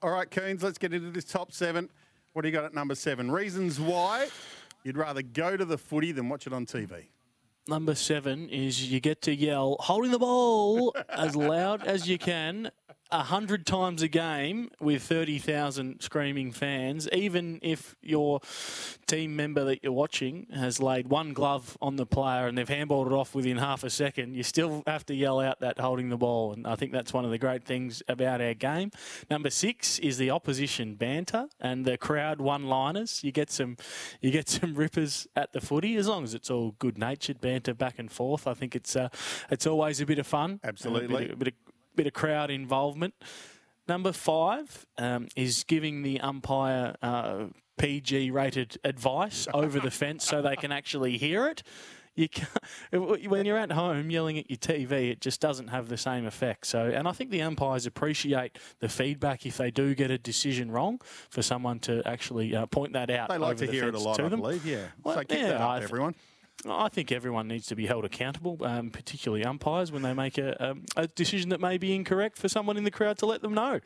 All right, Coons, let's get into this top seven. What do you got at number seven? Reasons why you'd rather go to the footy than watch it on TV. Number seven is you get to yell, holding the ball as loud as you can, a hundred times a game with 30,000 screaming fans, even if your team member that you're watching has laid one glove on the player and they've handballed it off within half a second, you still have to yell out that holding the ball. And I think that's one of the great things about our game. Number six is the opposition banter and the crowd one-liners. You get some, you get some rippers at the footy as long as it's all good-natured banter back and forth. I think it's uh, it's always a bit of fun. Absolutely. A bit, of, a bit of bit of crowd involvement. Number five um, is giving the umpire uh, PG rated advice over the fence so they can actually hear it. You can't, when you're at home yelling at your TV, it just doesn't have the same effect. So, and I think the umpires appreciate the feedback if they do get a decision wrong, for someone to actually uh, point that out. They like to the hear it a lot, I them. believe. Yeah. Well, so keep yeah, that up, th- everyone. I think everyone needs to be held accountable, um, particularly umpires, when they make a, um, a decision that may be incorrect for someone in the crowd to let them know.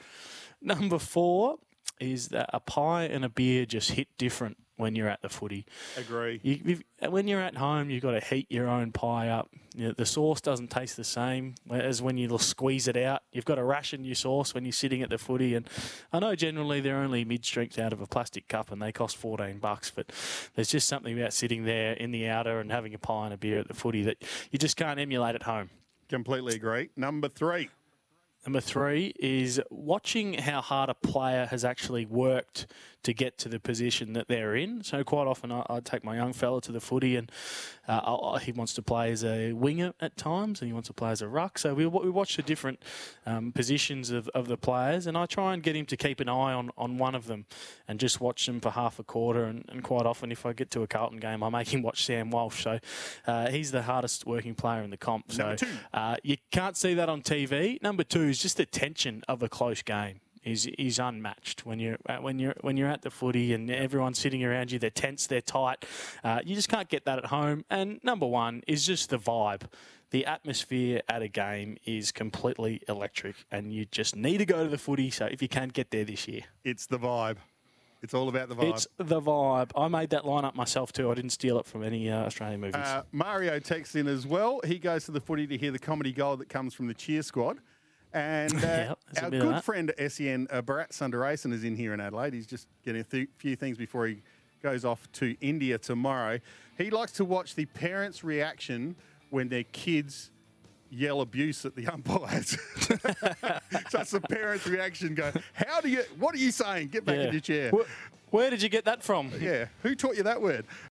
Number four is that a pie and a beer just hit different when you're at the footy. Agree. You, when you're at home, you've got to heat your own pie up. You know, the sauce doesn't taste the same as when you squeeze it out. You've got to ration your sauce when you're sitting at the footy. And I know generally they're only mid-strength out of a plastic cup and they cost 14 bucks, but there's just something about sitting there in the outer and having a pie and a beer at the footy that you just can't emulate at home. Completely agree. Number three. Number three is watching how hard a player has actually worked to get to the position that they're in. So quite often I, I take my young fella to the footy and uh, he wants to play as a winger at times and he wants to play as a ruck. So we, we watch the different um, positions of, of the players and I try and get him to keep an eye on, on one of them and just watch them for half a quarter. And, and quite often if I get to a Carlton game, I make him watch Sam Walsh. So uh, he's the hardest working player in the comp. So uh, you can't see that on TV. Number two is just the tension of a close game. Is, is unmatched when you're at, when you're when you're at the footy and everyone's sitting around you. They're tense, they're tight. Uh, you just can't get that at home. And number one is just the vibe. The atmosphere at a game is completely electric, and you just need to go to the footy. So if you can't get there this year, It's the vibe. It's all about the vibe. it's the vibe. I made that line up myself too. I didn't steal it from any uh, Australian movies. Uh, Mario texts in as well. He goes to the footy to hear the comedy gold that comes from the cheer squad. And uh, Yep, our good friend SEN, uh, Bharat Sundaresan, is in here in Adelaide. He's just getting a th- few things before he goes off to India tomorrow. He likes to watch the parents' reaction when their kids yell abuse at the umpires. so it's the parents' reaction go, How do you, what are you saying? Get back Yeah. in your chair. Wh- Where did you get that from? Yeah. Who taught you that word?